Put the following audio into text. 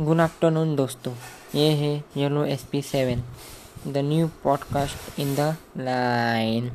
good afternoon दोस्तों, ये है yellow S P seven the new podcast in the line